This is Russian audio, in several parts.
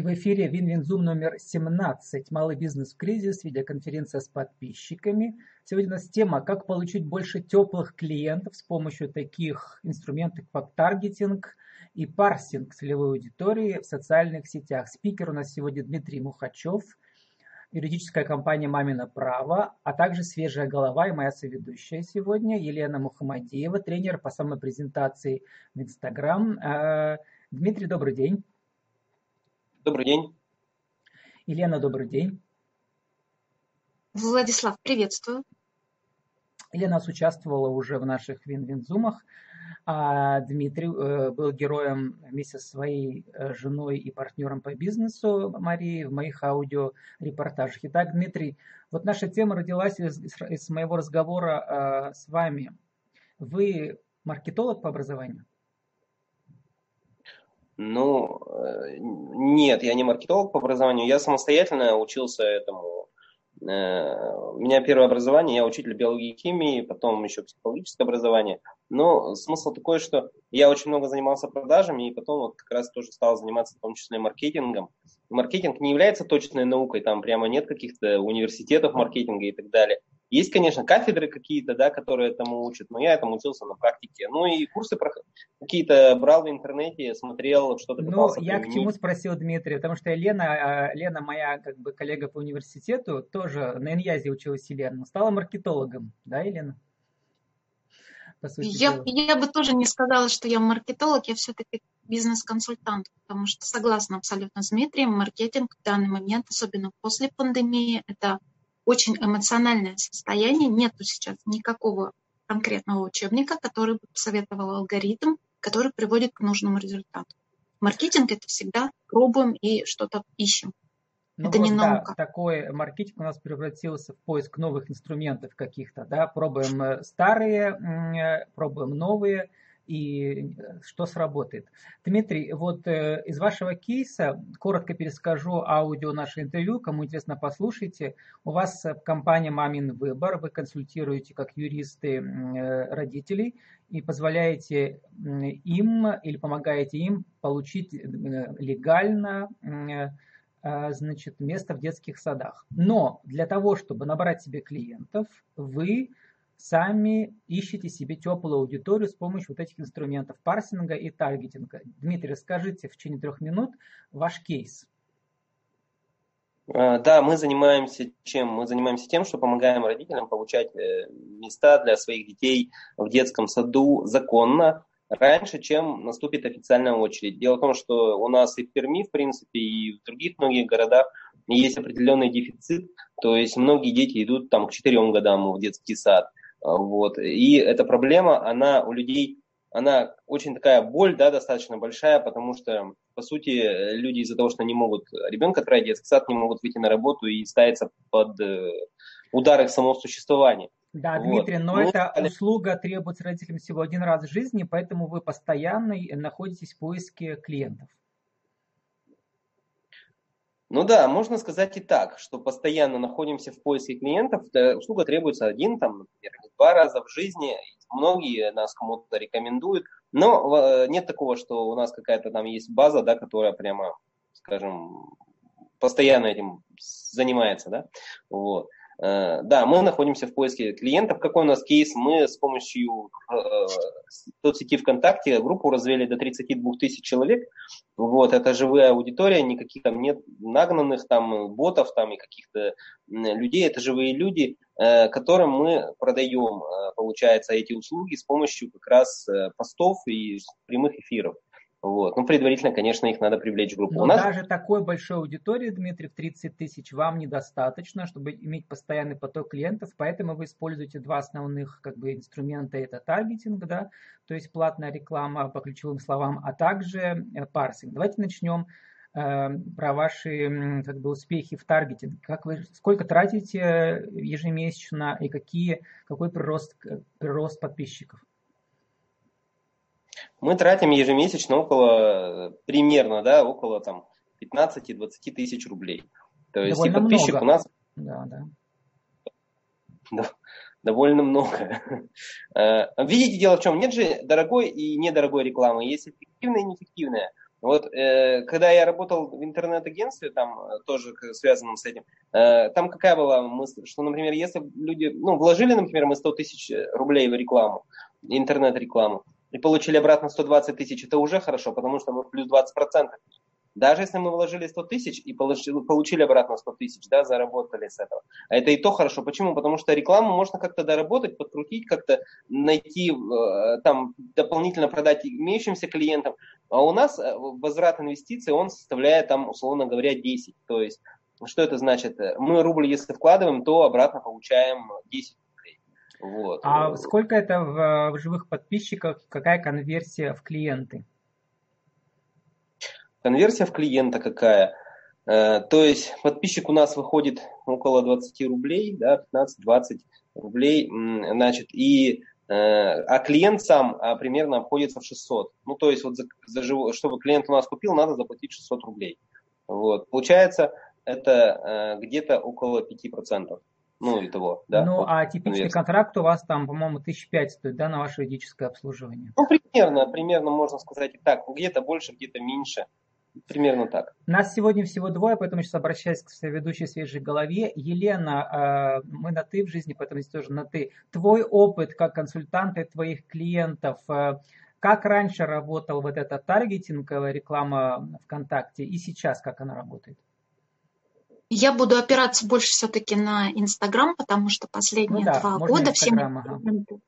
И в эфире Win-Win Zoom номер 17 «Малый бизнес в кризис», видеоконференция с подписчиками. Сегодня у нас тема «Как получить больше теплых клиентов с помощью таких инструментов, как таргетинг и парсинг целевой аудитории в социальных сетях». Спикер у нас сегодня Дмитрий Мухачев, юридическая компания «Мамино право», а также свежая голова и моя соведущая сегодня Елена Мухамадеева, тренер по самопрезентации в Инстаграм. Э, Дмитрий, добрый день. Добрый день. Елена, добрый день. Владислав, приветствую. Елена участвовала уже в наших вин-вин-зумах. А Дмитрий э, был героем вместе со своей э, женой и партнером по бизнесу Марии в моих аудиорепортажах. Итак, Дмитрий, вот наша тема родилась из, из моего разговора э, с вами. Вы маркетолог по образованию? Ну, нет, я не маркетолог по образованию, я самостоятельно учился этому. Э, у меня первое образование, я учитель биологии и химии, потом еще психологическое образование. Но смысл такой, что я очень много занимался продажами, и потом вот как раз тоже стал заниматься в том числе маркетингом. Маркетинг не является точной наукой, там прямо нет каких-то университетов маркетинга и так далее. Есть, конечно, кафедры какие-то, да, которые этому учат, но я этому учился на практике. Ну и курсы какие-то брал в интернете, смотрел, что-то Ну, я применить. к чему спросил Дмитрия, потому что Лена, а, Лена моя как бы коллега по университету, тоже на Иньязе училась Елена, стала маркетологом, да, Елена? По сути я, я бы тоже не сказала, что я маркетолог, я все-таки бизнес-консультант, потому что согласна абсолютно с Дмитрием, маркетинг в данный момент, особенно после пандемии, это очень эмоциональное состояние. Нету сейчас никакого конкретного учебника, который бы посоветовал алгоритм, который приводит к нужному результату. Маркетинг это всегда пробуем и что-то ищем. Ну это вот, не наука. Да, такой маркетинг у нас превратился в поиск новых инструментов каких-то, да, пробуем э, старые, э, пробуем новые, и э, что сработает. Дмитрий, вот э, из вашего кейса, коротко перескажу аудио наше интервью, кому интересно, послушайте. У вас компания «Мамин выбор», вы консультируете как юристы э, родителей и позволяете им или помогаете им получить легально значит, место в детских садах. Но для того, чтобы набрать себе клиентов, вы сами ищите себе теплую аудиторию с помощью вот этих инструментов парсинга и таргетинга. Дмитрий, расскажите в течение трех минут ваш кейс. А, да, мы занимаемся чем? Мы занимаемся тем, что помогаем родителям получать э, места для своих детей в детском саду законно, раньше, чем наступит официальная очередь. Дело в том, что у нас и в Перми, в принципе, и в других многих городах есть определенный дефицит, то есть многие дети идут там к четырем годам в детский сад. А, вот. И эта проблема, она у людей, она очень такая боль, да, достаточно большая, потому что, по сути, люди из-за того, что не могут ребенка отправить в детский сад, не могут выйти на работу и ставиться под э, удар их самого существования. Да, вот. Дмитрий, но ну, эта услуга требуется родителям всего один раз в жизни, поэтому вы постоянно находитесь в поиске клиентов. Ну да, можно сказать и так, что постоянно находимся в поиске клиентов. Услуга требуется один, там, например, два раза в жизни. Многие нас кому-то рекомендуют. Но э, нет такого, что у нас какая-то там есть база, да, которая прямо, скажем, постоянно этим занимается, да. Вот. Э, да, мы находимся в поиске клиентов. Какой у нас кейс? Мы с помощью э, соцсети ВКонтакте группу развели до 32 тысяч человек. Вот, это живая аудитория, никаких там нет нагнанных там ботов там и каких-то людей. Это живые люди, э, которым мы продаем, получается, эти услуги с помощью как раз постов и прямых эфиров. Вот. Ну, предварительно, конечно, их надо привлечь в группу. Но У нас... даже такой большой аудитории, Дмитрий, в 30 тысяч вам недостаточно, чтобы иметь постоянный поток клиентов, поэтому вы используете два основных как бы, инструмента. Это таргетинг, да, то есть платная реклама по ключевым словам, а также э, парсинг. Давайте начнем э, про ваши как бы, успехи в таргетинге. Как вы, сколько тратите ежемесячно и какие, какой прирост, э, прирост подписчиков? Мы тратим ежемесячно около, примерно, да, около там 15-20 тысяч рублей. То есть Довольно и подписчик много. у нас... Да, да. довольно много. Э, видите, дело в чем? Нет же дорогой и недорогой рекламы. Есть эффективная и неэффективная. Вот э, когда я работал в интернет-агентстве, там э, тоже связанном с этим, э, там какая была мысль, что, например, если люди, ну, вложили, например, мы 100 тысяч рублей в рекламу, интернет-рекламу, и получили обратно 120 тысяч, это уже хорошо, потому что мы плюс 20%. Даже если мы вложили 100 тысяч и получили обратно 100 тысяч, да, заработали с этого. А это и то хорошо. Почему? Потому что рекламу можно как-то доработать, подкрутить, как-то найти, э, там, дополнительно продать имеющимся клиентам. А у нас э, возврат инвестиций, он составляет, там, условно говоря, 10. То есть, что это значит? Мы рубль, если вкладываем, то обратно получаем 10 вот. А сколько это в, в живых подписчиках, какая конверсия в клиенты? Конверсия в клиента какая? Э, то есть подписчик у нас выходит около 20 рублей, да, 15-20 рублей, значит, и э, а клиент сам а, примерно обходится в 600. Ну, то есть, вот за, за, чтобы клиент у нас купил, надо заплатить 600 рублей. Вот. Получается, это э, где-то около 5%. Ну, и того, да. Ну, а типичный конверсия. контракт у вас там, по-моему, 1005 стоит, да, на ваше юридическое обслуживание? Ну, примерно, примерно можно сказать и так. Где-то больше, где-то меньше. Примерно так. Нас сегодня всего двое, поэтому сейчас обращаюсь к ведущей свежей голове. Елена, э, мы на «ты» в жизни, поэтому здесь тоже на «ты». Твой опыт как консультанта твоих клиентов, э, как раньше работал вот эта таргетинговая реклама ВКонтакте и сейчас как она работает? Я буду опираться больше все-таки на Инстаграм, потому что последние ну да, два года все мои, ага. клиенты,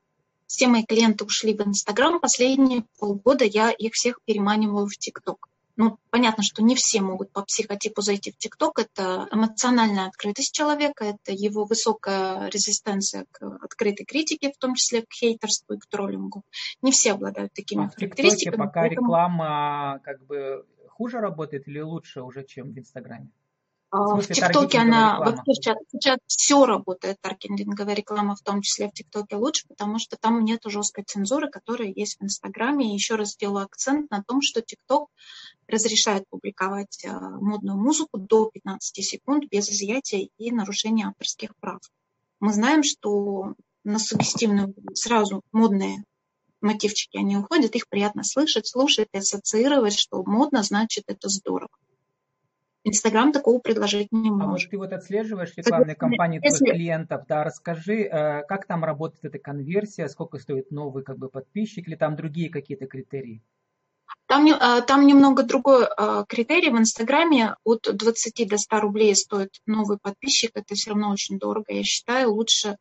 все мои клиенты ушли в Инстаграм. Последние полгода я их всех переманиваю в ТикТок. Ну, понятно, что не все могут по психотипу зайти в ТикТок. Это эмоциональная открытость человека, это его высокая резистенция к открытой критике, в том числе к хейтерству и к троллингу. Не все обладают такими а характеристиками. В пока поэтому... реклама как бы хуже работает или лучше уже, чем в Инстаграме? В, в ТикТоке она вообще сейчас, сейчас все работает, таргетинговая реклама, в том числе в ТикТоке лучше, потому что там нет жесткой цензуры, которая есть в Инстаграме. И еще раз делаю акцент на том, что ТикТок разрешает публиковать а, модную музыку до 15 секунд без изъятия и нарушения авторских прав. Мы знаем, что на сугестивную сразу модные мотивчики, они уходят, их приятно слышать, слушать, ассоциировать, что модно, значит, это здорово. Инстаграм такого предложить не может. А вот ты вот отслеживаешь рекламные кампании твоих Если... клиентов, да, расскажи, э, как там работает эта конверсия, сколько стоит новый как бы подписчик, или там другие какие-то критерии? Там, э, там немного другой э, критерий. В Инстаграме от 20 до 100 рублей стоит новый подписчик. Это все равно очень дорого. Я считаю, лучше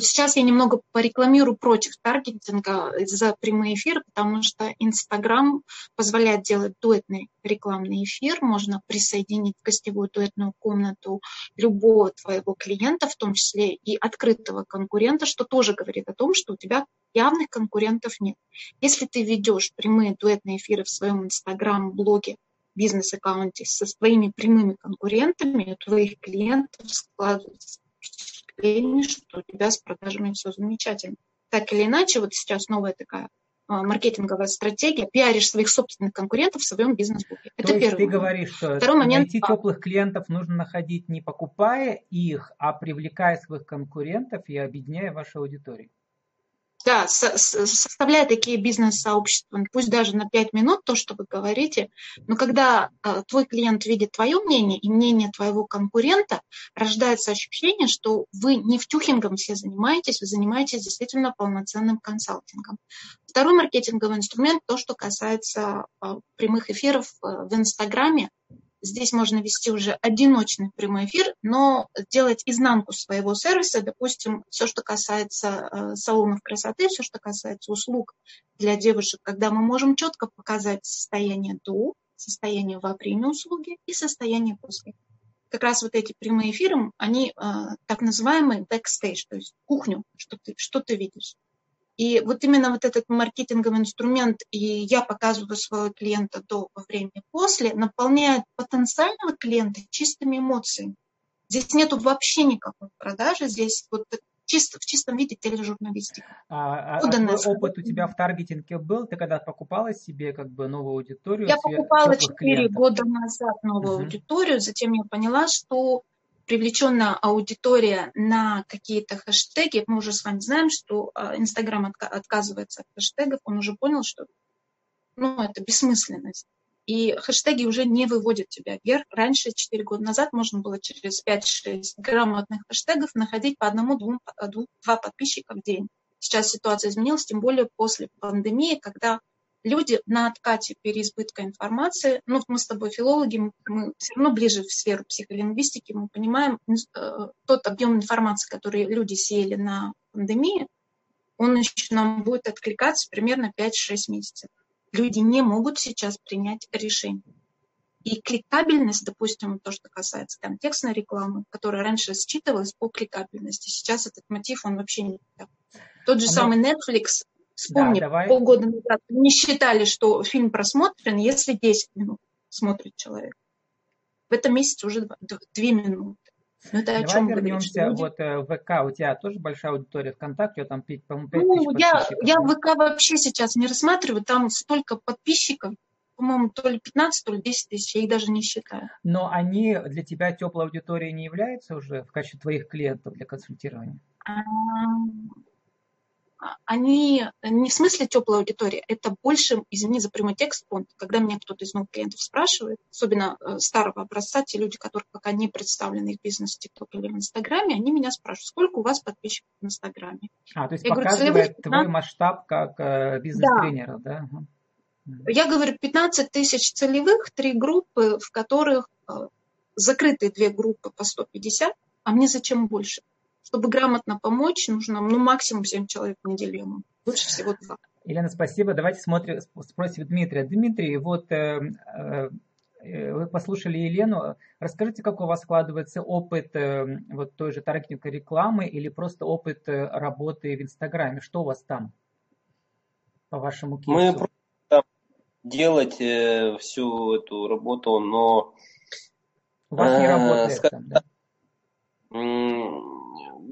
Сейчас я немного порекламирую против таргетинга за прямые эфиры, потому что Инстаграм позволяет делать дуэтный рекламный эфир. Можно присоединить в гостевую дуэтную комнату любого твоего клиента, в том числе и открытого конкурента, что тоже говорит о том, что у тебя явных конкурентов нет. Если ты ведешь прямые дуэтные эфиры в своем Инстаграм-блоге, бизнес-аккаунте со своими прямыми конкурентами, у твоих клиентов складывается впечатление, что у тебя с продажами все замечательно. Так или иначе, вот сейчас новая такая а, маркетинговая стратегия, пиаришь своих собственных конкурентов в своем бизнес-буке. Это То первый ты момент. говоришь, что Второй момент, найти теплых клиентов нужно находить не покупая их, а привлекая своих конкурентов и объединяя вашу аудиторию. Да, со, составляя такие бизнес-сообщества, пусть даже на 5 минут, то, что вы говорите, но когда э, твой клиент видит твое мнение и мнение твоего конкурента, рождается ощущение, что вы не втюхингом все занимаетесь, вы занимаетесь действительно полноценным консалтингом. Второй маркетинговый инструмент, то, что касается э, прямых эфиров э, в Инстаграме, Здесь можно вести уже одиночный прямой эфир, но делать изнанку своего сервиса, допустим, все, что касается э, салонов красоты, все, что касается услуг для девушек, когда мы можем четко показать состояние до, состояние во время услуги и состояние после. Как раз вот эти прямые эфиры, они э, так называемые backstage, то есть кухню, что ты, что ты видишь. И вот именно вот этот маркетинговый инструмент, и я показываю своего клиента до, во время и после, наполняет потенциального клиента чистыми эмоциями. Здесь нету вообще никакой продажи, здесь вот чисто, в чистом виде тележурналистика. А, а, а опыт у тебя в таргетинге был? Ты когда покупала себе как бы новую аудиторию? Я покупала 4 года назад новую угу. аудиторию, затем я поняла, что привлеченная аудитория на какие-то хэштеги, мы уже с вами знаем, что а, Инстаграм отказывается от хэштегов, он уже понял, что ну, это бессмысленность. и хэштеги уже не выводят тебя вверх. Раньше, 4 года назад, можно было через 5-6 грамотных хэштегов находить по одному-два подписчика в день. Сейчас ситуация изменилась, тем более после пандемии, когда люди на откате переизбытка информации, ну, мы с тобой филологи, мы все равно ближе в сферу психолингвистики, мы понимаем, э, тот объем информации, который люди сеяли на пандемии, он еще нам будет откликаться примерно 5-6 месяцев. Люди не могут сейчас принять решение. И кликабельность, допустим, то, что касается контекстной рекламы, которая раньше считывалась по кликабельности, сейчас этот мотив, он вообще не так. Тот же а самый Netflix, вспомни, да, давай. полгода назад не считали, что фильм просмотрен, если 10 минут смотрит человек. В этом месяце уже 2 минуты. Ну, это Давай о чем вернемся, люди... вот э, ВК, у тебя тоже большая аудитория ВКонтакте, там, по-моему, 5 ну, я, я ВК вообще сейчас не рассматриваю, там столько подписчиков, по-моему, то ли 15, то ли 10 тысяч, я их даже не считаю. Но они для тебя теплой аудиторией не являются уже в качестве твоих клиентов для консультирования? А, они не в смысле теплой аудитории, это больше, извини за прямой текст, когда меня кто-то из моих клиентов спрашивает, особенно э, старого образца, те люди, которые пока не представлены в бизнесе, ТикТок или в Инстаграме, они меня спрашивают, сколько у вас подписчиков в Инстаграме? А, то есть Я показывает говорю, твой масштаб как э, бизнес-тренера, да? да? Я говорю, 15 тысяч целевых, три группы, в которых э, закрытые две группы по 150, а мне зачем больше? Чтобы грамотно помочь, нужно ну, максимум 7 человек в неделю ему. Лучше всего 2. Елена, спасибо. Давайте смотрим, спросим Дмитрия. Дмитрий, вот э, э, э, вы послушали Елену. Расскажите, как у вас складывается опыт э, вот той же таргетинговой рекламы или просто опыт э, работы в Инстаграме? Что у вас там по вашему кейсу? Мы просто делать э, всю эту работу, но... У вас не работает э, там, да?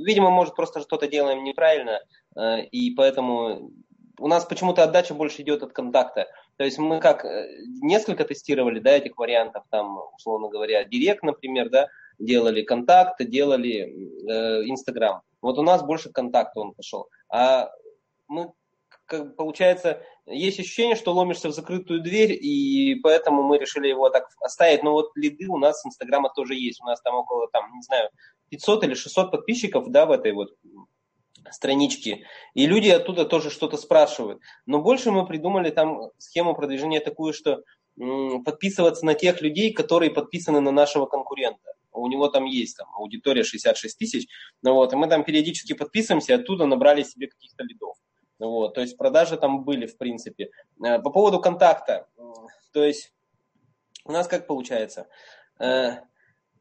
Видимо, может, просто что-то делаем неправильно, э, и поэтому у нас почему-то отдача больше идет от контакта. То есть мы как э, несколько тестировали, да, этих вариантов, там, условно говоря, Директ, например, да, делали контакт, делали э, Инстаграм. Э, вот у нас больше контакта он пошел. А мы, как, получается, есть ощущение, что ломишься в закрытую дверь, и поэтому мы решили его так оставить. Но вот лиды у нас Инстаграма тоже есть. У нас там около, там, не знаю, 500 или 600 подписчиков, да, в этой вот страничке. И люди оттуда тоже что-то спрашивают. Но больше мы придумали там схему продвижения такую, что подписываться на тех людей, которые подписаны на нашего конкурента. У него там есть там, аудитория 66 тысяч. Ну, вот, и мы там периодически подписываемся, оттуда набрали себе каких-то лидов. Вот, то есть продажи там были, в принципе. Э, по поводу контакта. То есть у нас как получается?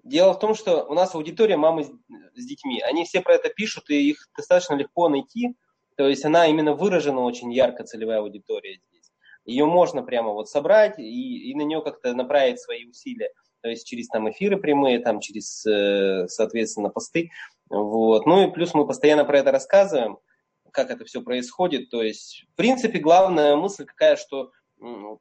Дело в том, что у нас аудитория мамы с, с детьми. Они все про это пишут, и их достаточно легко найти. То есть она именно выражена очень ярко, целевая аудитория здесь. Ее можно прямо вот собрать и, и на нее как-то направить свои усилия. То есть через там эфиры прямые, там через, э, соответственно, посты. Вот. Ну и плюс мы постоянно про это рассказываем, как это все происходит. То есть, в принципе, главная мысль какая, что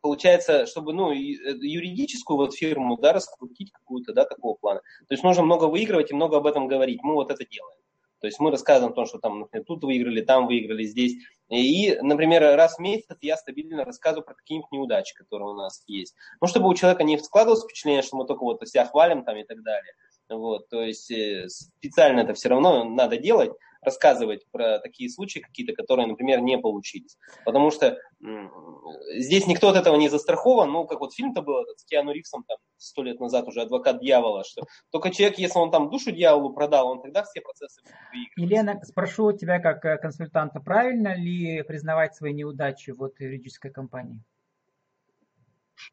получается, чтобы ну, э, юридическую вот фирму да, раскрутить какую-то да, такого плана. То есть нужно много выигрывать и много об этом говорить. Мы вот это делаем. То есть мы рассказываем о том, что там, например, тут выиграли, там выиграли, здесь. И, например, раз в месяц я стабильно рассказываю про какие-нибудь неудачи, которые у нас есть. Ну, чтобы у человека не складывалось впечатление, что мы только вот себя хвалим там и так далее. Вот, то есть э, специально это все равно надо делать, рассказывать про такие случаи какие-то, которые, например, не получились. Потому что здесь никто от этого не застрахован. Ну, как вот фильм-то был этот с Киану Ривзом там сто лет назад уже «Адвокат дьявола», что только человек, если он там душу дьяволу продал, он тогда все процессы выигрывает. Елена, спрошу тебя как э, консультанта, правильно ли признавать свои неудачи вот юридической компании?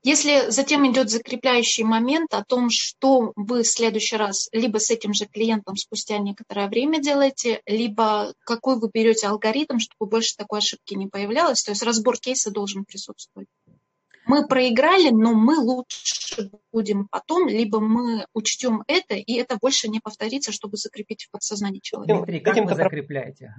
Если затем идет закрепляющий момент о том, что вы в следующий раз либо с этим же клиентом спустя некоторое время делаете, либо какой вы берете алгоритм, чтобы больше такой ошибки не появлялось, то есть разбор кейса должен присутствовать. Мы проиграли, но мы лучше будем потом, либо мы учтем это, и это больше не повторится, чтобы закрепить в подсознании человека. Дмитрий, как вы закрепляете?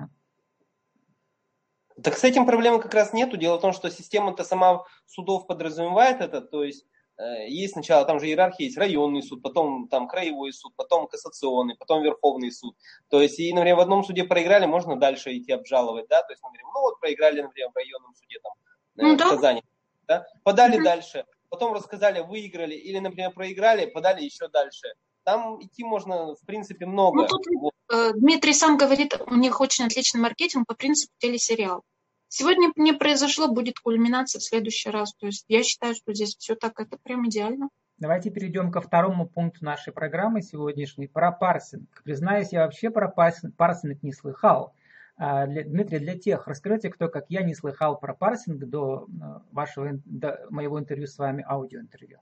Так с этим проблемы как раз нету. Дело в том, что система-то сама судов подразумевает это, то есть э, есть сначала, там же иерархия есть, районный суд, потом там краевой суд, потом кассационный, потом верховный суд. То есть, и, например, в одном суде проиграли, можно дальше идти обжаловать, да, то есть мы говорим, ну вот проиграли, например, в районном суде там э, ну, да. в Казани, да, подали mm-hmm. дальше, потом рассказали, выиграли или, например, проиграли, подали еще дальше. Там идти можно, в принципе, много. Ну, тут, вот. Э, Дмитрий сам говорит, у них очень отличный маркетинг по принципу телесериал. Сегодня не произошло, будет кульминация в следующий раз. То есть я считаю, что здесь все так, это прям идеально. Давайте перейдем ко второму пункту нашей программы сегодняшней, про парсинг. Признаюсь, я вообще про парсинг, парсинг не слыхал. А, для, Дмитрий, для тех, расскажите, кто, как я, не слыхал про парсинг до э, вашего, до моего интервью с вами, аудиоинтервью.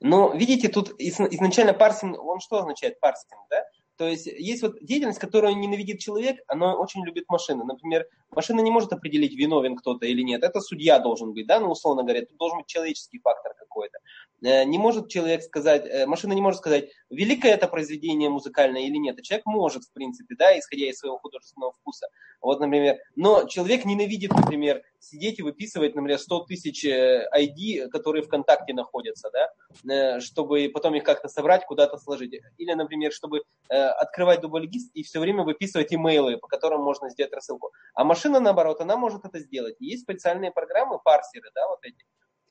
Но видите, тут изначально парсинг, он что означает парсинг, да? То есть есть вот деятельность, которую ненавидит человек, она очень любит машины. Например, машина не может определить, виновен кто-то или нет. Это судья должен быть, да, ну, условно говоря, тут должен быть человеческий фактор какой-то. Э, не может человек сказать, э, машина не может сказать, великое это произведение музыкальное или нет. А человек может, в принципе, да, исходя из своего художественного вкуса. Вот, например, но человек ненавидит, например, сидеть и выписывать, например, 100 тысяч ID, э, которые ВКонтакте находятся, да, чтобы потом их как-то собрать, куда-то сложить. Или, например, чтобы открывать дубльгист и все время выписывать имейлы, по которым можно сделать рассылку. А машина, наоборот, она может это сделать. Есть специальные программы, парсеры, да, вот эти,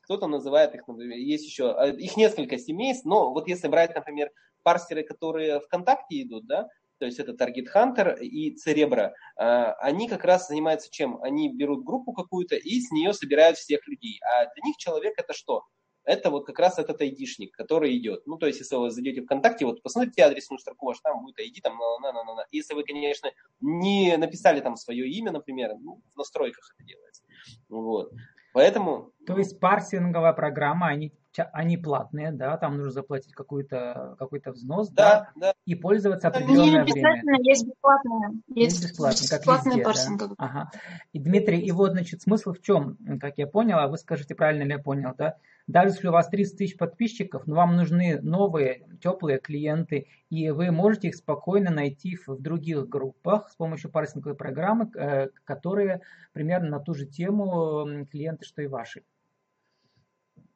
кто-то называет их, например, есть еще, а, их несколько семейств, но вот если брать, например, парсеры, которые ВКонтакте идут, да, то есть это Target Hunter и Cerebro, а, они как раз занимаются чем? Они берут группу какую-то и с нее собирают всех людей. А для них человек это что? Это вот как раз этот айдишник, который идет. Ну, то есть, если вы зайдете ВКонтакте, вот посмотрите адресную строку, ваш там будет ID, там, на, на, на, на. Если вы, конечно, не написали там свое имя, например, ну, в настройках это делается. Вот. Поэтому... То есть парсинговая программа, они, они платные, да, там нужно заплатить какой-то какой взнос, да, да, да, и пользоваться определенное не время. Есть бесплатные. Есть, есть бесплатные, как бесплатные везде, да? Ага. И Дмитрий, и вот, значит, смысл в чем, как я понял, а вы скажете, правильно ли я понял, да? Даже если у вас 30 тысяч подписчиков, но вам нужны новые, теплые клиенты, и вы можете их спокойно найти в других группах с помощью парсинговой программы, э, которые примерно на ту же тему клиенты, что и ваши.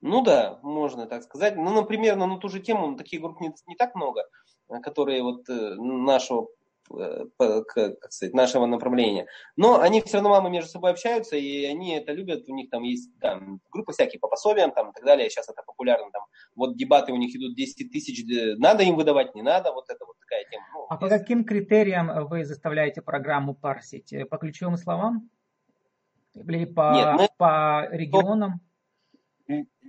Ну да, можно так сказать. Ну, например, на, на ту же тему таких групп не, не так много, э, которые вот э, нашего Э, как сказать, нашего направления. Но они все равно мамы между собой общаются, и они это любят. У них там есть там, группы всякие по пособиям там, и так далее. Сейчас это популярно. Там, вот дебаты у них идут 10 тысяч. Надо им выдавать, не надо. Вот это вот такая тема. Ну, а по каким критериям вы заставляете программу парсить? По ключевым словам? Или по, Нет, мы... по регионам?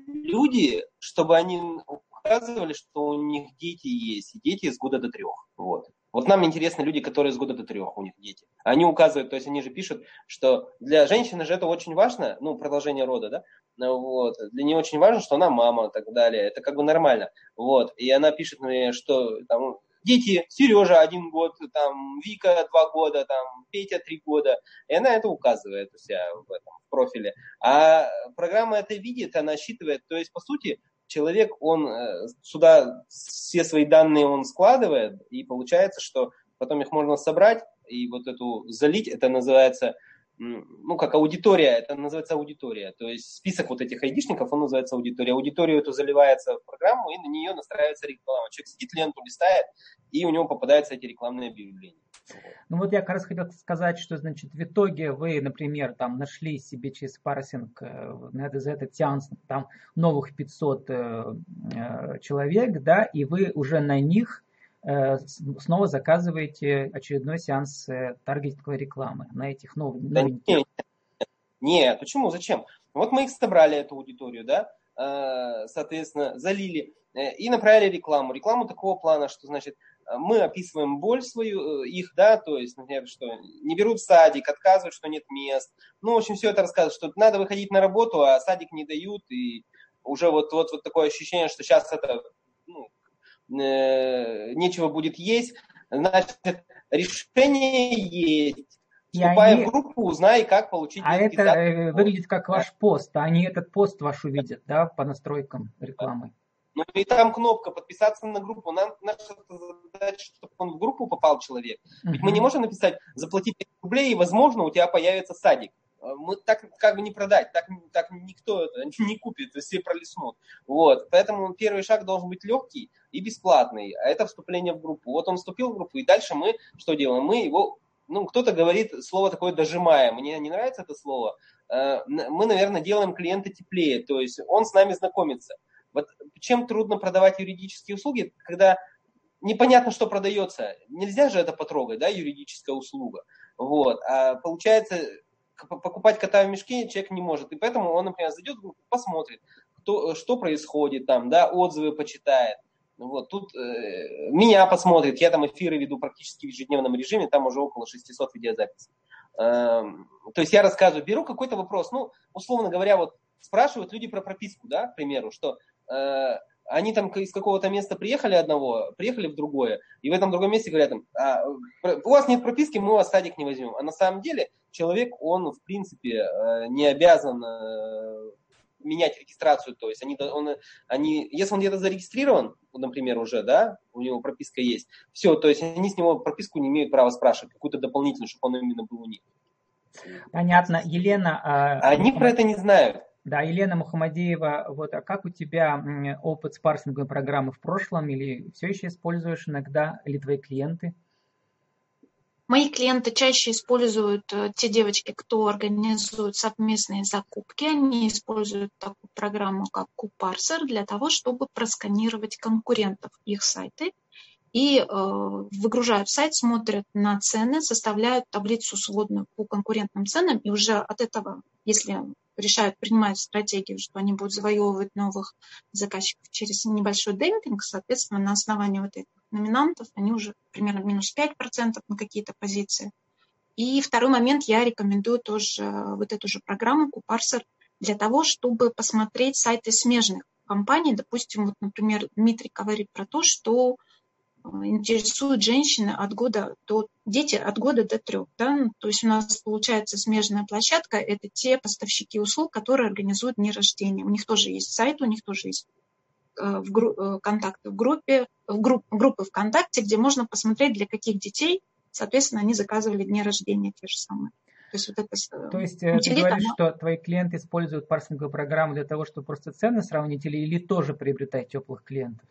Люди, чтобы они указывали, что у них дети есть, и дети с года до трех. Вот. Вот нам интересны люди, которые с года до трех, у них дети. Они указывают, то есть они же пишут, что для женщины же это очень важно, ну, продолжение рода, да, вот, для нее очень важно, что она мама и так далее, это как бы нормально, вот, и она пишет мне, что там, дети, Сережа один год, там, Вика два года, там, Петя три года, и она это указывает у себя в этом профиле. А программа это видит, она считывает, то есть, по сути, человек, он э, сюда все свои данные он складывает, и получается, что потом их можно собрать и вот эту залить, это называется, ну, как аудитория, это называется аудитория. То есть список вот этих айдишников, он называется аудитория. Аудиторию эту заливается в программу, и на нее настраивается реклама. Человек сидит, ленту листает, и у него попадаются эти рекламные объявления. Ну вот я как раз хотел сказать, что значит в итоге вы, например, там нашли себе через парсинг э, за этот сеанс там новых 500 э, э, человек, да, и вы уже на них снова заказываете очередной сеанс таргетинговой рекламы на этих новых. Да нет, нет, нет, почему, зачем? Вот мы их собрали, эту аудиторию, да, соответственно, залили и направили рекламу. Рекламу такого плана, что, значит, мы описываем боль свою, э, их, да, то есть, например, что не берут садик, отказывают, что нет мест. Ну, в общем, все это рассказывают, что надо выходить на работу, а садик не дают, и уже вот, вот, вот такое ощущение, что сейчас это ну, э, нечего будет есть. Значит, решение есть. Вступай они... в группу, узнай, как получить А это э, выглядит как ваш пост, а они этот пост ваш увидят, да, по настройкам рекламы. Ну и там кнопка подписаться на группу. Нам наша задача, чтобы он в группу попал человек. Ведь мы не можем написать заплати 5 рублей, и возможно у тебя появится садик. Э, мы так как бы не продать, так, так никто это не купит, все пролеснут. Вот. Поэтому первый шаг должен быть легкий и бесплатный, а это вступление в группу. Вот он вступил в группу, и дальше мы что делаем? Мы его, ну, кто-то говорит слово такое дожимаем. Мне не нравится это слово, мы, наверное, делаем клиента теплее, то есть он с нами знакомится. Вот чем трудно продавать юридические услуги, когда непонятно, что продается. Нельзя же это потрогать, да, юридическая услуга. Вот. А получается, покупать кота в мешке человек не может. И поэтому он, например, зайдет в группу, посмотрит, кто, что происходит там, да, отзывы почитает. Вот, тут э, меня посмотрит, я там эфиры веду практически в ежедневном режиме, там уже около 600 видеозаписей. Эм, то есть я рассказываю, беру какой-то вопрос, ну, условно говоря, вот спрашивают люди про прописку, да, к примеру, что э, они там из какого-то места приехали одного, приехали в другое, и в этом другом месте говорят им, а, у вас нет прописки, мы вас садик не возьмем. А на самом деле человек, он в принципе э, не обязан э, менять регистрацию, то есть они, он, они, если он где-то зарегистрирован, например, уже, да, у него прописка есть, все, то есть они с него прописку не имеют права спрашивать, какую-то дополнительную, чтобы он именно был у них. Понятно. Елена... А... Они про это не знают. Да, Елена Мухамадеева, вот, а как у тебя опыт с парсинговой программы в прошлом или все еще используешь иногда, или твои клиенты? Мои клиенты чаще используют э, те девочки, кто организует совместные закупки. Они используют такую программу, как Купарсер, для того, чтобы просканировать конкурентов их сайты и э, выгружают сайт, смотрят на цены, составляют таблицу сводную по конкурентным ценам, и уже от этого, если решают, принимают стратегию, что они будут завоевывать новых заказчиков через небольшой демпинг, соответственно, на основании вот этих номинантов они уже примерно минус 5% на какие-то позиции. И второй момент, я рекомендую тоже вот эту же программу Купарсер для того, чтобы посмотреть сайты смежных компаний. Допустим, вот, например, Дмитрий говорит про то, что Э, интересуют женщины от года до, дети от года до трех. Да? Ну, то есть у нас получается смежная площадка, это те поставщики услуг, которые организуют дни рождения. У них тоже есть сайт, у них тоже есть э, в гру- э, контакты в группе, в групп, группы ВКонтакте, где можно посмотреть, для каких детей, соответственно, они заказывали дни рождения те же самые. То есть, вот это, То есть ты говоришь, она... что твои клиенты используют парсинговую программу для того, чтобы просто цены сравнить или, или тоже приобретать теплых клиентов?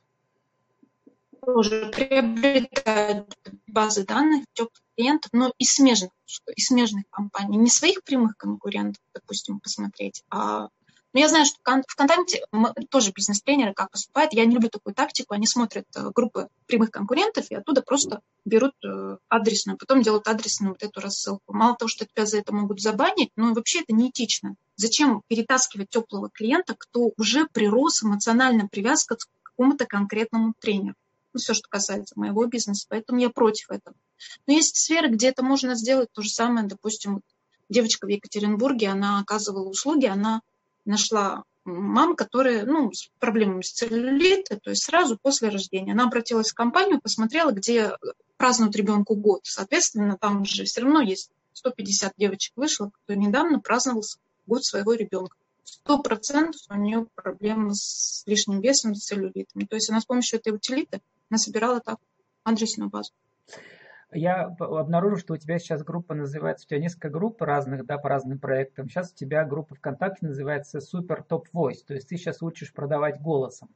Тоже приобретают базы данных теплых клиентов, но и смежных, и смежных компаний, не своих прямых конкурентов, допустим, посмотреть, а но я знаю, что ВКонтакте тоже бизнес-тренеры как поступают. Я не люблю такую тактику. Они смотрят э, группы прямых конкурентов и оттуда просто берут э, адресную, потом делают адресную вот эту рассылку. Мало того, что тебя за это могут забанить, но вообще это неэтично. Зачем перетаскивать теплого клиента, кто уже прирос эмоционально привязка к какому-то конкретному тренеру? Ну, все, что касается моего бизнеса, поэтому я против этого. Но есть сферы, где это можно сделать то же самое, допустим, девочка в Екатеринбурге, она оказывала услуги, она нашла мам, которая, ну, с проблемами с целлюлита, то есть сразу после рождения. Она обратилась в компанию, посмотрела, где празднуют ребенку год. Соответственно, там же все равно есть 150 девочек вышло, кто недавно праздновал год своего ребенка. Сто процентов у нее проблемы с лишним весом, с целлюлитом. То есть она с помощью этой утилиты насобирала так адресную базу. Я обнаружил, что у тебя сейчас группа называется, у тебя несколько групп разных, да, по разным проектам. Сейчас у тебя группа ВКонтакте называется Супер Топ Voice, то есть ты сейчас учишь продавать голосом.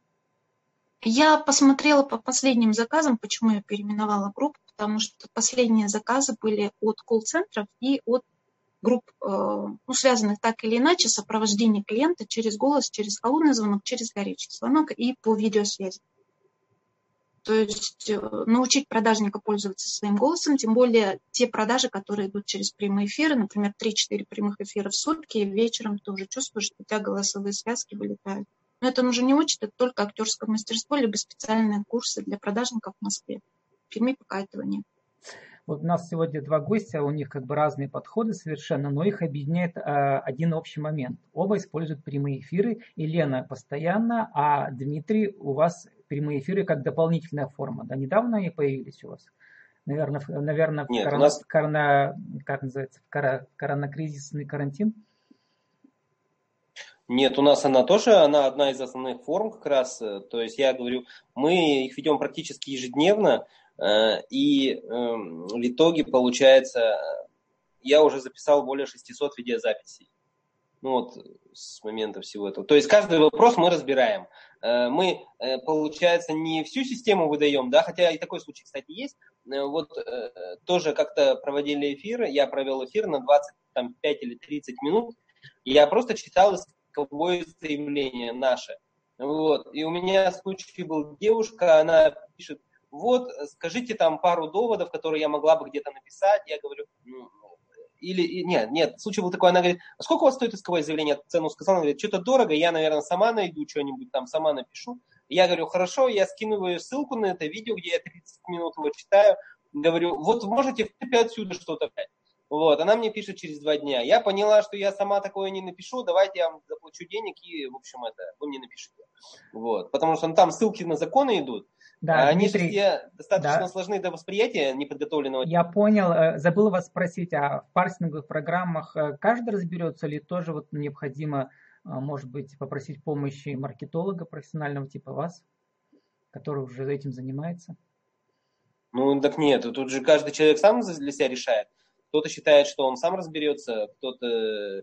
Я посмотрела по последним заказам, почему я переименовала группу, потому что последние заказы были от колл-центров и от групп, э, ну, связанных так или иначе с сопровождением клиента через голос, через холодный звонок, через горячий звонок и по видеосвязи. То есть э, научить продажника пользоваться своим голосом, тем более те продажи, которые идут через прямые эфиры, например, 3-4 прямых эфира в сутки, и вечером ты уже чувствуешь, что у тебя голосовые связки вылетают. Но это уже не учит, это только актерское мастерство, либо специальные курсы для продажников в Москве. В Перми пока этого нет. Вот у нас сегодня два гостя, у них как бы разные подходы совершенно, но их объединяет э, один общий момент. Оба используют прямые эфиры. Елена постоянно, а Дмитрий у вас прямые эфиры как дополнительная форма. Да, недавно они появились у вас. Наверное, наверное Нет, в корона, нас... корона, как называется, в кора, коронакризисный карантин. Нет, у нас она тоже, она одна из основных форм как раз. То есть я говорю, мы их ведем практически ежедневно, э, и эм, в итоге получается, я уже записал более 600 видеозаписей. Ну вот с момента всего этого. То есть каждый вопрос мы разбираем. Э, мы, э, получается, не всю систему выдаем, да, хотя и такой случай, кстати, есть. Э, вот тоже как-то проводили эфир, я провел эфир на 25 или 30 минут, Я просто читал исковое заявление наше. Вот. И у меня случай был девушка, она пишет, вот, скажите там пару доводов, которые я могла бы где-то написать. Я говорю, ну, или, нет, нет, случай был такой, она говорит, а сколько у вас стоит исковое заявление? Цену сказала, она говорит, что-то дорого, я, наверное, сама найду что-нибудь там, сама напишу. Я говорю, хорошо, я скидываю ссылку на это видео, где я 30 минут его читаю, говорю, вот можете отсюда что-то. Вот, она мне пишет через два дня. Я поняла, что я сама такое не напишу, давайте я вам заплачу денег и, в общем, это, вы мне напишите. Вот, потому что ну, там ссылки на законы идут, да, а Они Дмитрий, все достаточно да. сложны до восприятия неподготовленного. Я понял. Э, забыл вас спросить, а в парсинговых программах э, каждый разберется или тоже вот необходимо, э, может быть, попросить помощи маркетолога профессионального типа вас, который уже этим занимается? Ну, так нет, тут же каждый человек сам для себя решает. Кто-то считает, что он сам разберется, кто-то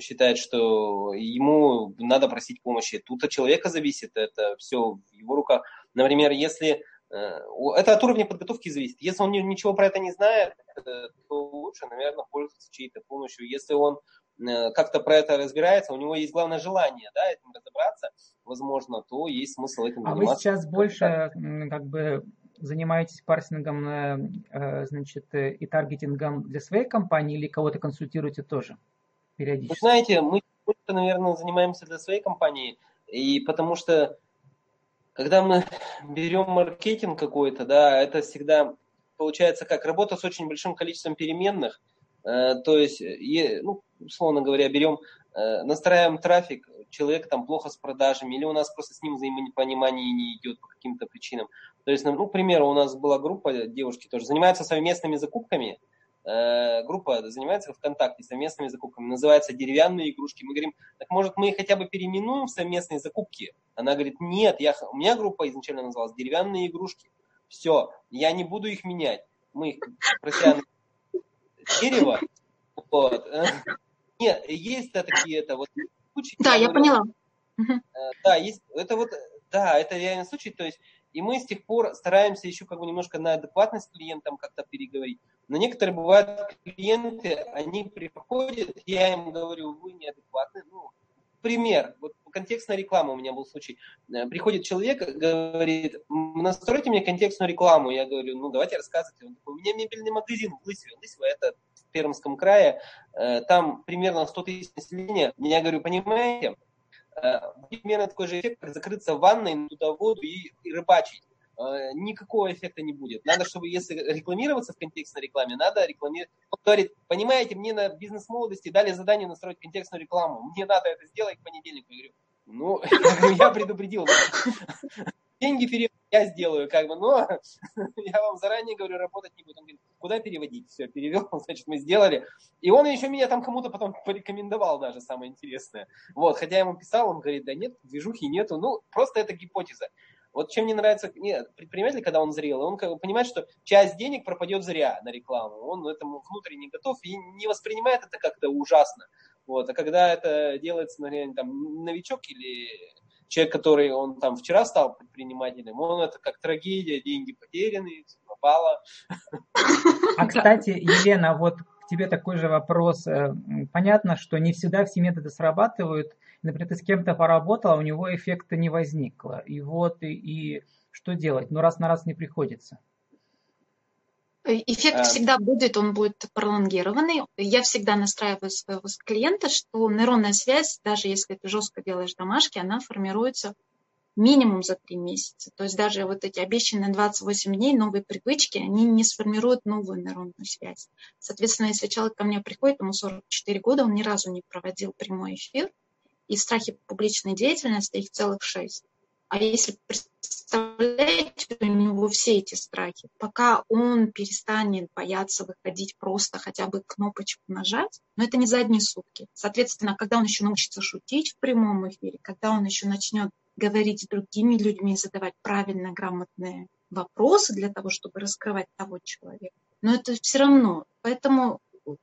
считает, что ему надо просить помощи. Тут от человека зависит, это все в его руках. Например, если э, это от уровня подготовки зависит. Если он ничего про это не знает, э, то лучше, наверное, пользоваться чьей-то помощью. Если он э, как-то про это разбирается, у него есть главное желание да, этим разобраться, возможно, то есть смысл этим заниматься. А вы сейчас больше как бы занимаетесь парсингом значит, и таргетингом для своей компании или кого-то консультируете тоже периодически? Вы знаете, мы, наверное, занимаемся для своей компании, и потому что когда мы берем маркетинг какой-то, да, это всегда получается как работа с очень большим количеством переменных. Э, то есть, ну, условно говоря, берем, э, настраиваем трафик, человек там плохо с продажами, или у нас просто с ним взаимопонимание не идет по каким-то причинам. То есть, ну, к примеру, у нас была группа девушки тоже, занимаются совместными закупками, группа занимается ВКонтакте совместными закупками, называется «Деревянные игрушки». Мы говорим, так может мы хотя бы переименуем совместные закупки? Она говорит, нет, я, у меня группа изначально называлась «Деревянные игрушки». Все, я не буду их менять. Мы их прося дерево. Вот. Нет, есть да, такие это вот случаи. Да, я поняла. Э, да, есть, это вот, да, это реальный случай, то есть и мы с тех пор стараемся еще как бы немножко на адекватность клиентам как-то переговорить. Но некоторые бывают клиенты, они приходят, я им говорю, вы неадекватны. Ну, пример, вот контекстная реклама у меня был случай. Э, приходит человек, говорит, настройте мне контекстную рекламу. Я говорю, ну давайте рассказывайте. Он такой, у меня мебельный магазин в Лысьве. Лысьва это в Пермском крае. Э, там примерно 100 тысяч населения. Я говорю, понимаете, будет примерно такой же эффект, как закрыться в ванной, туда воду и, и рыбачить. Э, никакого эффекта не будет. Надо, чтобы если рекламироваться в контекстной рекламе, надо рекламировать. Он говорит, понимаете, мне на бизнес-молодости дали задание настроить контекстную рекламу. Мне надо это сделать к понедельнику. Я говорю, ну, я предупредил. Деньги перевод я сделаю, как бы, но я вам заранее говорю, работать не буду. Он говорит, куда переводить? Все, перевел, значит, мы сделали. И он еще меня там кому-то потом порекомендовал даже, самое интересное. Вот, хотя я ему писал, он говорит, да нет, движухи нету. Ну, просто это гипотеза. Вот чем мне нравится нет, предприниматель, когда он зрелый, он как бы понимает, что часть денег пропадет зря на рекламу. Он этому внутренне готов и не воспринимает это как-то ужасно. Вот. А когда это делается, например, там, новичок или человек, который он там вчера стал предпринимателем, он это как трагедия, деньги потеряны, пропало. А, кстати, Елена, вот к тебе такой же вопрос. Э, понятно, что не всегда все методы срабатывают. Например, ты с кем-то поработала, у него эффекта не возникло. И вот, и, и что делать? Ну, раз на раз не приходится. Эффект а... всегда будет, он будет пролонгированный. Я всегда настраиваю своего клиента, что нейронная связь, даже если ты жестко делаешь домашки, она формируется минимум за три месяца. То есть даже вот эти обещанные 28 дней новые привычки, они не сформируют новую нейронную связь. Соответственно, если человек ко мне приходит, ему 44 года, он ни разу не проводил прямой эфир, и страхи публичной деятельности их целых шесть. А если представляете, у него все эти страхи, пока он перестанет бояться выходить просто хотя бы кнопочку нажать, но это не за одни сутки. Соответственно, когда он еще научится шутить в прямом эфире, когда он еще начнет говорить с другими людьми, задавать правильно, грамотные вопросы для того, чтобы раскрывать того человека. Но это все равно. Поэтому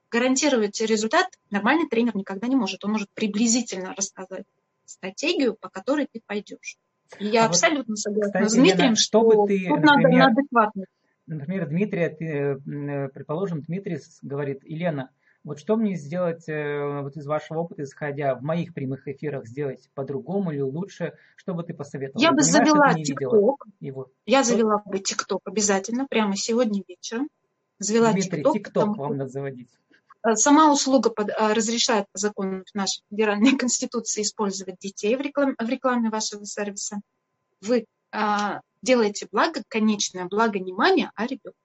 гарантировать результат нормальный тренер никогда не может. Он может приблизительно рассказать стратегию, по которой ты пойдешь. Я а абсолютно вот, согласна кстати, с Дмитрием, Лена, что, что ты, тут например, надо на адекватность. Например, Дмитрий, ты, предположим, Дмитрий говорит, Елена, Вот что мне сделать э, вот из вашего опыта, исходя в моих прямых эфирах, сделать по-другому или лучше? Что бы ты посоветовал? Я бы завела ТикТок. Я завела бы ТикТок обязательно, прямо сегодня вечером. Завела Дмитрий, ТикТок вам надо заводить. Э, сама услуга под, э, разрешает по закону нашей федеральной конституции использовать детей в рекламе, в рекламе вашего сервиса. Вы а, делаете благо, конечное благо внимания о ребенке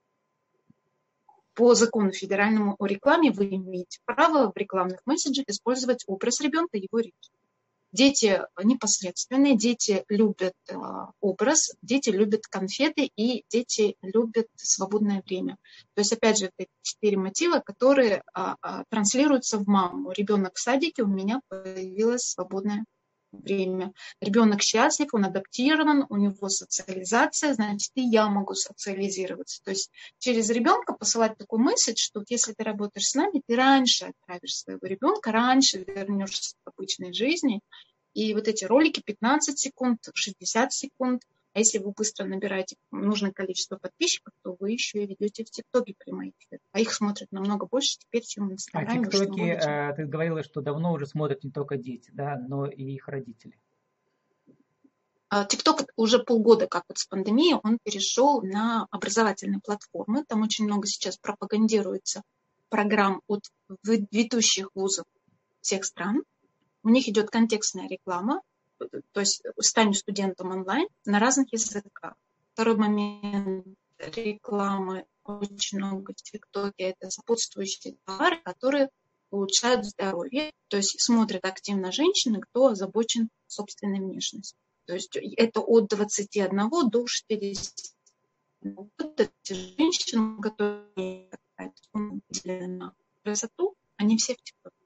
по закону федеральному о рекламе вы имеете право в рекламных месседжах использовать образ ребенка и его речь. Дети непосредственные, дети любят э, образ, дети любят конфеты и дети любят свободное время. То есть, опять же, это четыре мотива, которые а, а, транслируются в маму. Ребенок в садике, у меня появилось свободное время. Ребенок счастлив, он адаптирован, у него социализация, значит, и я могу социализироваться. То есть через ребенка посылать такую мысль, что вот если ты работаешь с нами, ты раньше отправишь своего ребенка, раньше вернешься к обычной жизни. И вот эти ролики 15 секунд, 60 секунд, а если вы быстро набираете нужное количество подписчиков, то вы еще и ведете в ТикТоке прямые эфиры. А их смотрят намного больше теперь, чем в Инстаграме. А ТикТоке, э, ты говорила, что давно уже смотрят не только дети, да, но и их родители. А, ТикТок уже полгода, как вот с пандемией, он перешел на образовательные платформы. Там очень много сейчас пропагандируется программ от ведущих вузов всех стран. У них идет контекстная реклама, то есть стань студентом онлайн на разных языках. Второй момент рекламы очень много в ТикТоке. Это сопутствующие товары, которые улучшают здоровье. То есть смотрят активно женщины, кто озабочен собственной внешностью. То есть это от 21 до 60 года женщины, которые на красоту, они все в ТикТоке.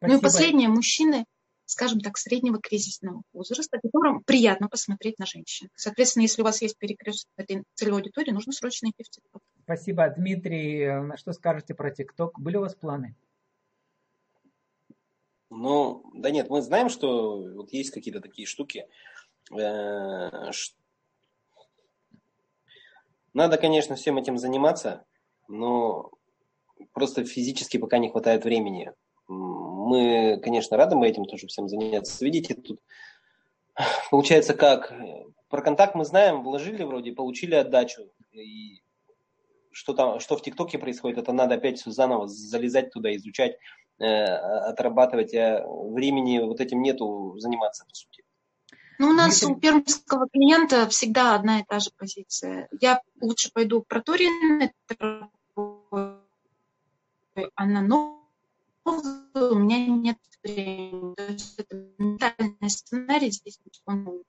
Ну и последнее, мужчины скажем так, среднего кризисного возраста, которым приятно посмотреть на женщин. Соответственно, если у вас есть перекресток этой целевой аудитории, нужно срочно идти в ТикТок. Спасибо. Дмитрий, на что скажете про ТикТок? Были у вас планы? Ну, да нет, мы знаем, что вот есть какие-то такие штуки. Э, надо, конечно, всем этим заниматься, но просто физически пока не хватает времени мы, конечно, рады мы этим тоже всем заняться. Видите, тут получается как? Про контакт мы знаем, вложили вроде, получили отдачу. И что там, что в ТикТоке происходит, это надо опять все заново залезать туда, изучать, э, отрабатывать. А времени вот этим нету заниматься, по сути. Ну, у нас у пермского клиента всегда одна и та же позиция. Я лучше пойду к проторенной, она новая у меня нет времени. То есть это ментальный сценарий здесь он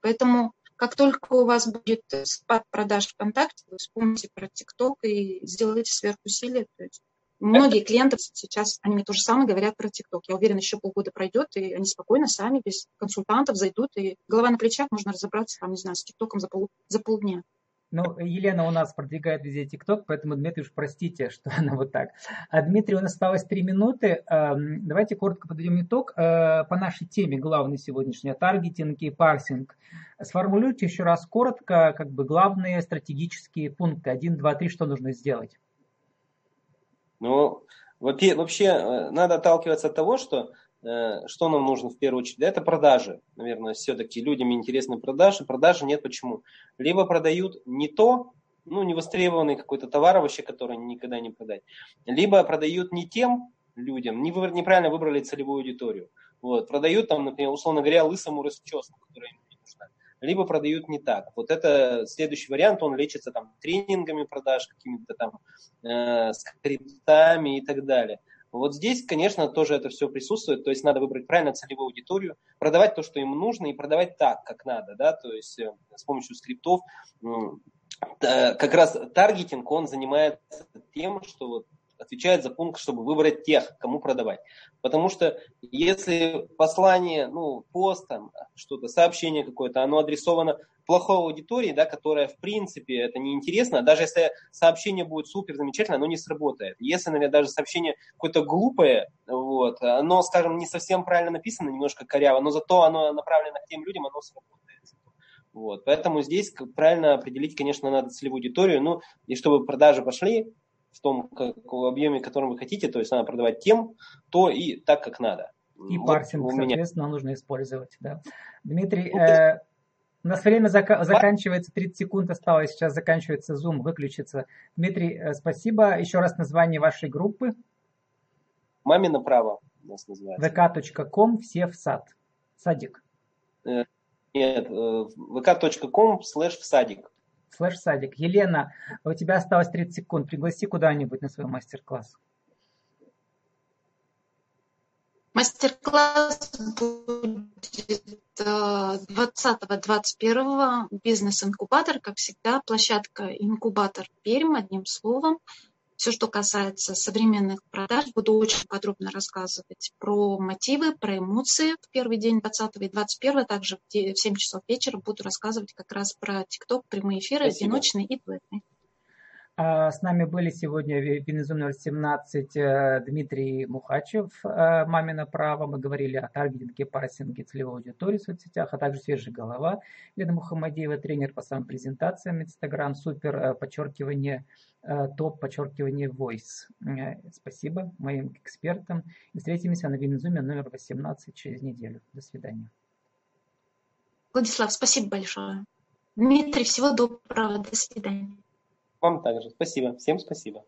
Поэтому как только у вас будет спад продаж ВКонтакте, вы вспомните про ТикТок и сделайте сверхусилие. То есть многие клиенты сейчас, они мне то же самое говорят про ТикТок. Я уверена, еще полгода пройдет, и они спокойно сами, без консультантов зайдут, и голова на плечах можно разобраться, там, не знаю, с ТикТоком за, пол, за полдня. Ну, Елена у нас продвигает везде ТикТок, поэтому, Дмитрий, уж простите, что она вот так. А, Дмитрий, у нас осталось три минуты. Давайте коротко подведем итог э, по нашей теме главной сегодняшней, таргетинг и парсинг. Сформулируйте еще раз коротко, как бы главные стратегические пункты. Один, два, три, что нужно сделать? Ну, вообще э, надо отталкиваться от того, что что нам нужно в первую очередь? Это продажи. Наверное, все-таки людям интересны продажи. Продажи нет почему? Либо продают не то, ну, невостребованный какой-то товар вообще, который никогда не продать. Либо продают не тем людям, не выбор, неправильно выбрали целевую аудиторию. Вот, продают там, например, условно говоря, лысому расческу, которая им не нужна. Либо продают не так. Вот это следующий вариант, он лечится там тренингами продаж, какими-то там э, скриптами и так далее. Вот здесь, конечно, тоже это все присутствует, то есть надо выбрать правильно целевую аудиторию, продавать то, что им нужно, и продавать так, как надо, да, то есть э, с помощью скриптов. Как раз таргетинг, он занимается тем, что вот отвечает за пункт, чтобы выбрать тех, кому продавать. Потому что если послание, ну, пост, там, что-то, сообщение какое-то, оно адресовано плохой аудитории, да, которая, в принципе, это неинтересно, даже если сообщение будет супер замечательно, оно не сработает. Если, наверное, даже сообщение какое-то глупое, вот, оно, скажем, не совсем правильно написано, немножко коряво, но зато оно направлено к тем людям, оно сработает. Вот, поэтому здесь правильно определить, конечно, надо целевую аудиторию, ну, и чтобы продажи пошли, в том как, в объеме, которым вы хотите, то есть надо продавать тем, то и так, как надо. И вот парсинг, соответственно, нужно использовать. Да. Дмитрий, ну, э, у нас время зак- заканчивается, 30 секунд осталось, сейчас заканчивается Zoom, выключится. Дмитрий, э, спасибо. Еще раз название вашей группы. Мамино право нас называется. vk.com, все в сад. Садик. Э, нет, vk.com слэш в садик. Слэш садик. Елена, у тебя осталось 30 секунд. Пригласи куда-нибудь на свой мастер-класс. Мастер-класс будет 20-21 э, бизнес-инкубатор, как всегда, площадка инкубатор Пермь, одним словом. Все, что касается современных продаж, буду очень подробно рассказывать про мотивы, про эмоции в первый день 20 и 21, также в 7 часов вечера буду рассказывать как раз про TikTok, прямые эфиры, Спасибо. одиночные и дуэтные. А, с нами были сегодня в Венезуэле номер 17 э, Дмитрий Мухачев, э, «Мамино право». Мы говорили о таргетинге, парсинге целевой аудитории в соцсетях, а также свежая голова Лена Мухаммадиева, тренер по самым презентациям Инстаграм, супер, э, подчеркивание, топ, подчеркивание, voice. Спасибо моим экспертам. И встретимся на Венезуме номер 18 через неделю. До свидания. Владислав, спасибо большое. Дмитрий, всего доброго. До свидания. Вам также. Спасибо. Всем спасибо.